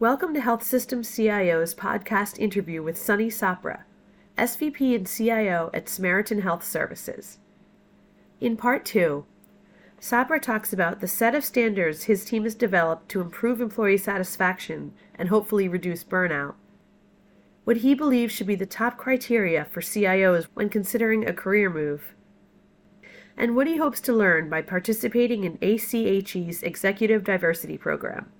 Welcome to Health Systems CIO's podcast interview with Sonney Sapra, SVP and CIO at Samaritan Health Services. In part two, Sapra talks about the set of standards his team has developed to improve employee satisfaction and hopefully reduce burnout. What he believes should be the top criteria for CIOs when considering a career move. And what he hopes to learn by participating in ACHE's Executive Diversity Program.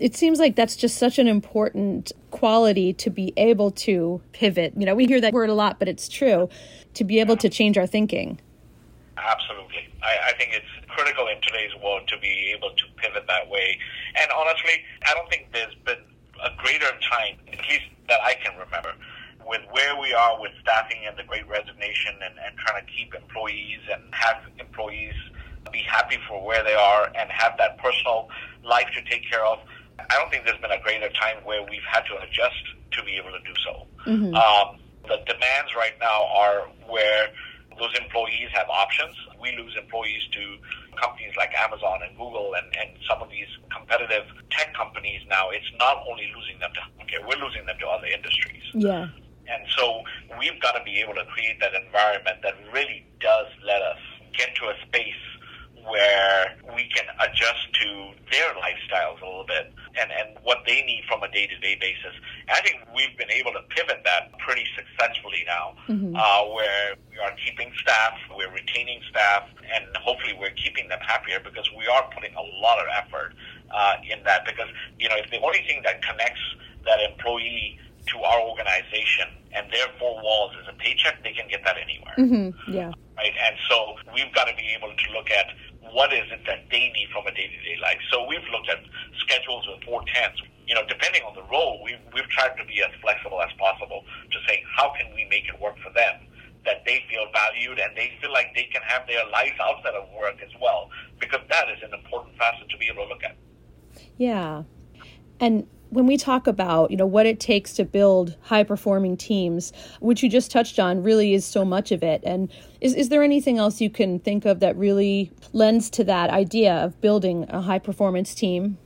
It seems like that's just such an important quality to be able to pivot. You know, we hear that word a lot, but it's true to be able to change our thinking. Absolutely. I, I think it's critical in today's world to be able to pivot that way. And honestly, I don't think there's been a greater time, at least that I can remember, with where we are with staffing and the great resignation and, and trying to keep employees and have employees be happy for where they are and have that personal life to take care of. I don't think there's been a greater time where we've had to adjust to be able to do so. Mm-hmm. Um, the demands right now are where those employees have options. We lose employees to companies like Amazon and Google and, and some of these competitive tech companies now. It's not only losing them to healthcare, we're losing them to other industries. Yeah. And so we've got to be able to create that environment that really does let us get to a space where we can adjust to their lifestyles a little bit and, and what they need from a day to day basis. And I think we've been able to pivot that pretty successfully now, mm-hmm. uh, where we are keeping staff, we're retaining staff, and hopefully we're keeping them happier because we are putting a lot of effort uh, in that. Because, you know, if the only thing that connects that employee to our organization and their four walls is a paycheck, they can get that anywhere. Mm-hmm. Yeah. Right. And so we've got to be able to look at what is it that they need from a day to day life. So we've looked at schedules with four tens. You know, depending on the role, we've, we've tried to be as flexible as possible to say, how can we make it work for them? That they feel valued and they feel like they can have their life outside of work as well, because that is an important facet to be able to look at. Yeah. And when we talk about you know what it takes to build high performing teams which you just touched on really is so much of it. And is, is there anything else you can think of that really lends to that idea of building a high performance team?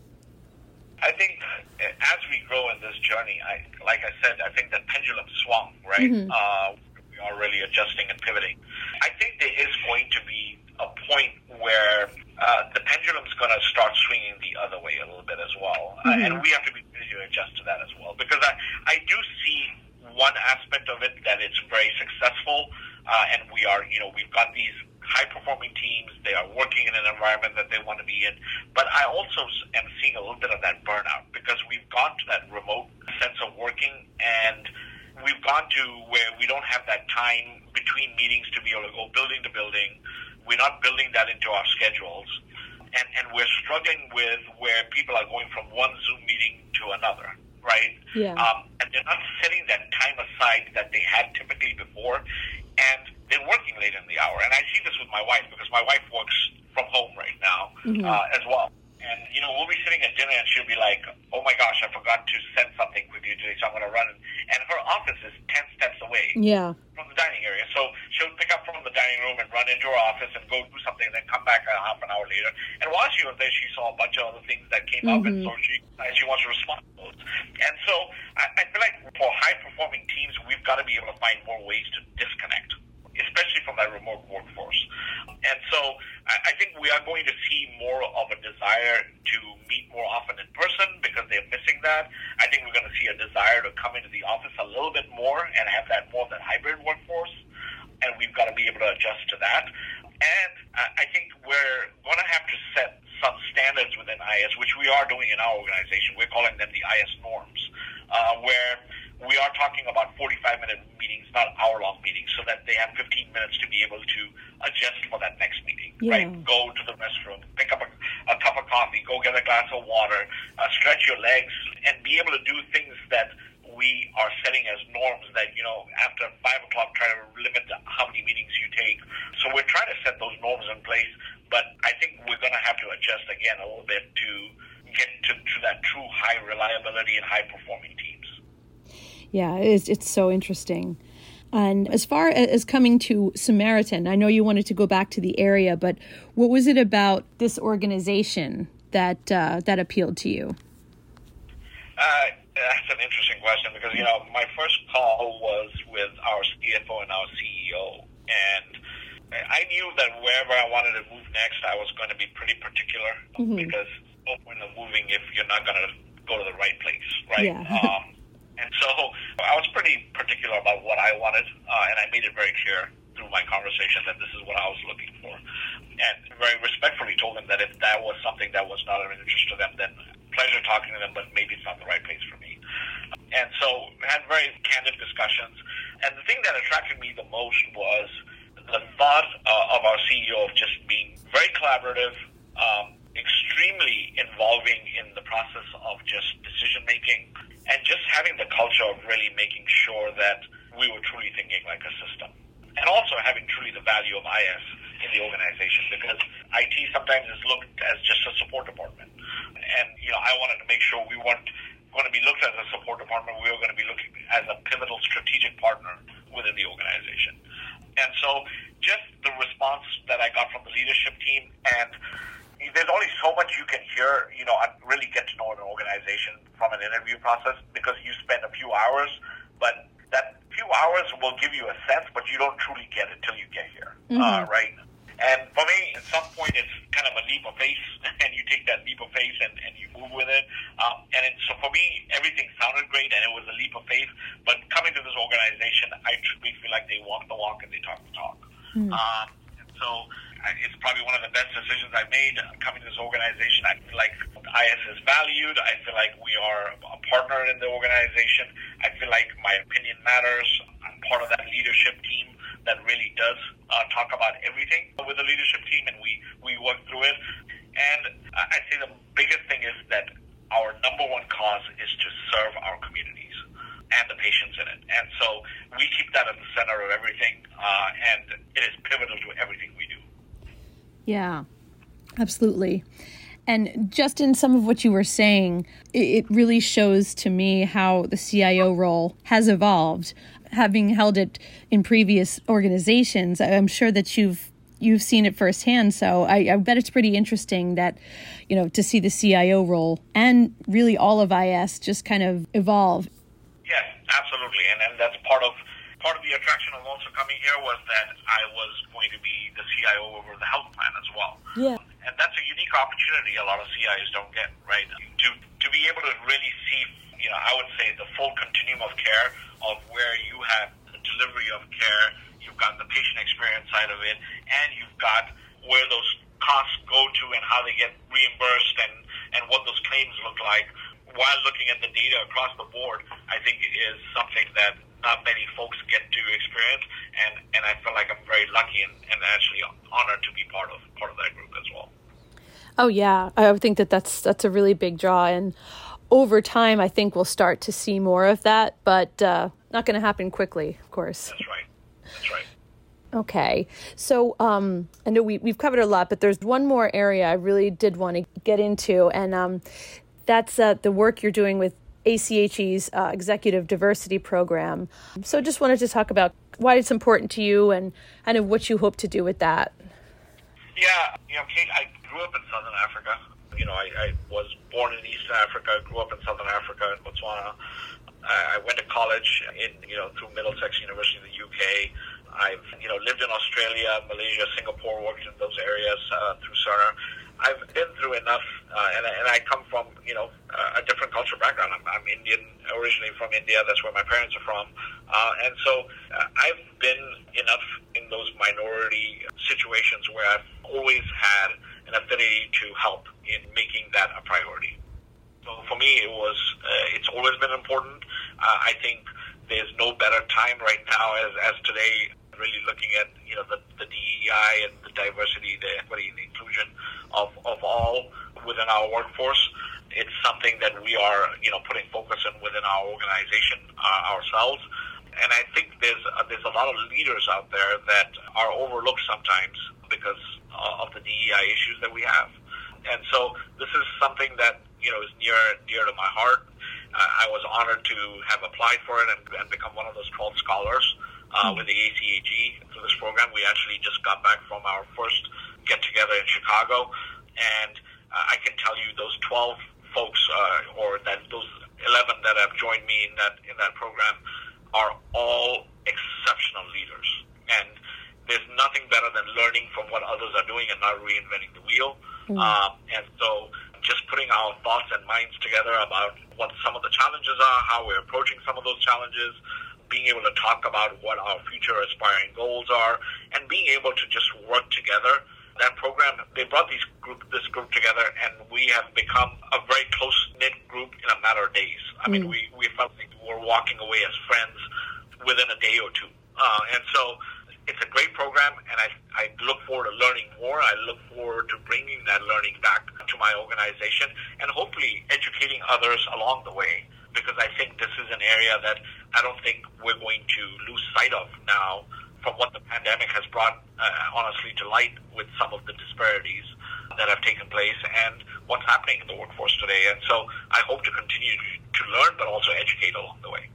I think as we grow in this journey i like i said i think the pendulum swung right? Mm-hmm. uh, we are really adjusting and pivoting. I think there is going to be a point where uh, the pendulum's going to start swinging the other way a little bit as well, uh, mm-hmm. uh, and we have to be to adjust to that as well. Because I, I do see one aspect of it that it's very successful, uh, and we are, you know, we've got these high performing teams. They are working in an environment that they want to be in. But I also am seeing a little bit of that burnout because we've gone to that remote sense of working and we've gone to where we don't have that time between meetings to be able to go building to building. We're not building that into our schedules and, and we're struggling with where people are going from one Zoom meeting to another, right? Yeah. Um, and they're not setting that time aside that they had typically before, and they're working late in the hour. And I see this with my wife because my wife works from home right now mm-hmm. uh, as well. And, you know, we'll be sitting at dinner and she'll be like, oh my gosh, I forgot to send something quickly today, so I'm going to run. And her office is 10 steps away yeah. from the dining area. So she'll pick up from the dining room and run into her office and go do something and then come back a half an hour later. And while she was there, she saw a bunch of other things that came mm-hmm. up, and so she, she wants to respond to those. And so I, I feel like for high performing teams, we've got to be able to find more ways to disconnect especially from that remote workforce. And so I, I think we are going to see more of a desire to meet more often in person because they're missing that. I think we're going to see a desire to come into the office a little bit more and have that more of that hybrid workforce. And we've got to be able to adjust to that. And I think we're going to have to set some standards within IS, which we are doing in our organization. We're calling them the IS norms, uh, where we are talking about 45 minute meetings, not hour long meetings, so that they have 15 minutes to be able to adjust for that next meeting, yeah. right? Go to the restroom, pick up a, a cup of coffee, go get a glass of water, uh, stretch your legs, and be able to do things that we are setting as norms that, you know, after 5 o'clock, try to limit how many meetings you take. So we're trying to set those norms in place, but I think we're going to have to adjust again a little bit to get to, to that true high reliability and high performing teams yeah, it's it's so interesting. And as far as coming to Samaritan, I know you wanted to go back to the area, but what was it about this organization that uh, that appealed to you? Uh, that's an interesting question because you know my first call was with our CFO and our CEO, and I knew that wherever I wanted to move next, I was going to be pretty particular mm-hmm. because no point of moving if you're not going to go to the right place, right? Yeah. um, and so I was pretty particular about what I wanted, uh, and I made it very clear through my conversation that this is what I was looking for, and very respectfully told them that if that was something that was not of interest to them, then pleasure talking to them, but maybe it's not the right place for me. And so had very candid discussions, and the thing that attracted me the most was the thought uh, of our CEO of just being very collaborative, um, extremely involving in the process of just decision making, having the culture of really making sure that we were truly thinking like a system, and also having truly the value of IS in the organization because IT sometimes is looked as just a support department, and you know I wanted to make sure we weren't going to be looked at as a support department. We were going to be looking as a pivotal strategic partner within the organization. And so just the response that I got from the leadership team and there's only so much you can hear, you know, and really get to know an organization from an interview process because you spend a few hours, but that few hours will give you a sense, but you don't truly get it till you get here, mm-hmm. uh, right? And for me, at some point, it's kind of a leap of faith, and you take that leap of faith and, and you move with it. Um, and it, so for me, everything sounded great, and it was a leap of faith. But coming to this organization, I truly feel like they walk the walk and they talk the talk. Mm. Um, so it's probably one of the best decisions I made coming to this organization. I feel like IS is valued. I feel like we are a partner in the organization. I feel like my opinion matters. I'm part of that leadership team that really does uh, talk about everything with the leadership team, and we, we work through it. And I say the biggest thing is that our number one cause is to serve our communities and the patients in it. And so we keep that at the center of everything, uh, and it is pivotal to everything we do. Yeah, absolutely. And just in some of what you were saying, it really shows to me how the CIO role has evolved having held it in previous organizations, I'm sure that you've you've seen it firsthand. So I, I, bet it's pretty interesting that, you know, to see the CIO role and really all of IS just kind of evolve. Yes, absolutely, and and that's part of part of the attraction of also coming here was that I was going to be the CIO over the health plan as well. Yeah, and that's a unique opportunity a lot of CIOs don't get, right? To to be able to really see, you know, I would say the full continuum of care of where you have the delivery of care, you've got the patient experience side of it, and you've got where those costs go to and how they get reimbursed and, and what those claims look like while looking at the data across the board, I think is something that not many folks get to experience, and, and I feel like I'm very lucky and, and actually honored to be part of part of that group as well. Oh yeah, I think that that's that's a really big draw, and over time, I think we'll start to see more of that, but uh, not going to happen quickly, of course. That's right. That's right. Okay. So um, I know we, we've covered a lot, but there's one more area I really did want to get into, and um, that's uh, the work you're doing with ACHE's uh, Executive Diversity Program. So just wanted to talk about why it's important to you and kind of what you hope to do with that. Yeah, you know, Kate, I grew up in Southern Africa you know, I, I was born in East Africa, grew up in Southern Africa in Botswana. I, went to college in, you know, through Middlesex University in the UK. I've, you know, lived in Australia, Malaysia, Singapore, worked in those areas uh, through Cerner. I've been through enough, uh, and, and I come from, you know, a different cultural background. I'm, I'm Indian, originally from India. That's where my parents are from. Uh, and so uh, I've been enough in those minority situations where I've always had an affinity to help in making that a priority. So for me, it was uh, it's always been important. Uh, I think there's no better time right now as, as today. Really looking at you know the, the DEI and the diversity, the equity, and the inclusion of, of all within our workforce. It's something that we are you know putting focus in within our organization uh, ourselves. And I think there's uh, there's a lot of leaders out there that are overlooked sometimes because uh, of the DEI issues that we have. And so this is something that you know is near dear to my heart. Uh, I was honored to have applied for it and, and become one of those 12 scholars uh, mm-hmm. with the ACHE through this program. We actually just got back from our first get together in Chicago, and uh, I can tell you those 12 folks, uh, or that those 11 11 that have joined me in that in that program are all exceptional leaders, and there's nothing better than learning from what others are doing and not reinventing the wheel. Mm. Um, and so, just putting our thoughts and minds together about what some of the challenges are, how we're approaching some of those challenges, being able to talk about what our future aspiring goals are, and being able to just work together. That program, they brought these group, this group together, and we have become a very close knit group in a matter of days. I mean, mm. we, we felt like we were walking away as friends within a day or two. Uh, and so it's a great program, and I, I look forward to learning more. I look forward to bringing that learning back to my organization and hopefully educating others along the way because I think this is an area that I don't think we're going to lose sight of now from what the pandemic has brought, uh, honestly, to light with some of the disparities that have taken place and what's happening in the workforce today. And so I hope to continue to learn, but also educate along the way.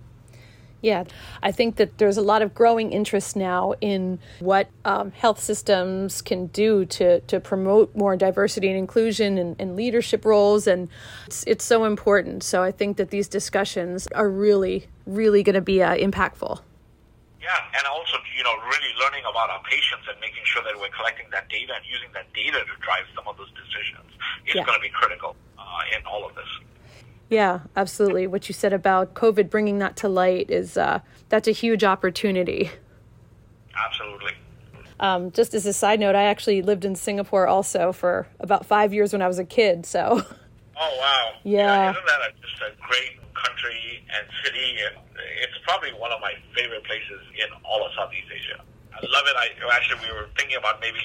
Yeah, I think that there's a lot of growing interest now in what um, health systems can do to, to promote more diversity and inclusion and, and leadership roles, and it's, it's so important. So I think that these discussions are really, really going to be uh, impactful. Yeah, and also, you know, really learning about our patients and making sure that we're collecting that data and using that data to drive some of those decisions is yeah. going to be critical uh, in all of this. Yeah, absolutely. What you said about COVID bringing that to light is uh, that's a huge opportunity. Absolutely. Um, just as a side note, I actually lived in Singapore also for about five years when I was a kid. So. Oh wow! Yeah. yeah isn't that a, just a great country and city? And it's probably one of my favorite places in all of Southeast Asia. I love it. I actually we were thinking about maybe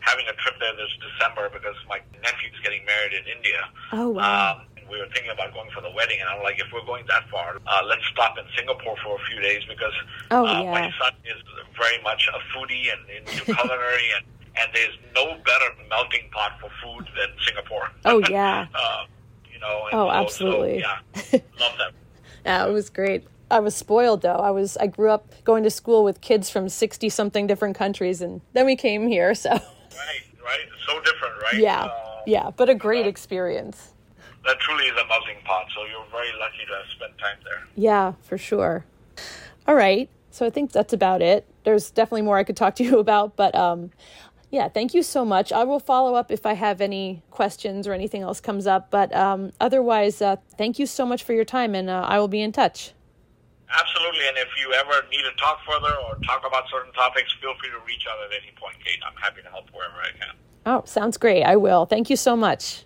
having a trip there this December because my nephew's getting married in India. Oh wow! Um, we were thinking about going for the wedding, and I'm like, if we're going that far, uh, let's stop in Singapore for a few days because oh, uh, yeah. my son is very much a foodie and into culinary, and and there's no better melting pot for food than Singapore. Oh yeah. uh, you know. oh, so, absolutely. So, yeah, love that. yeah, it was great. I was spoiled though. I was I grew up going to school with kids from sixty something different countries, and then we came here. So. Right, right. So different, right? Yeah, uh, yeah, but a great experience that truly is a melting pot. So you're very lucky to have spent time there. Yeah, for sure. All right. So I think that's about it. There's definitely more I could talk to you about, but um, yeah, thank you so much. I will follow up if I have any questions or anything else comes up. But um, otherwise, uh, thank you so much for your time, and uh, I will be in touch. Absolutely. And if you ever need to talk further or talk about certain topics, feel free to reach out at any point, Kate. I'm happy to help wherever I can. Oh, sounds great. I will. Thank you so much.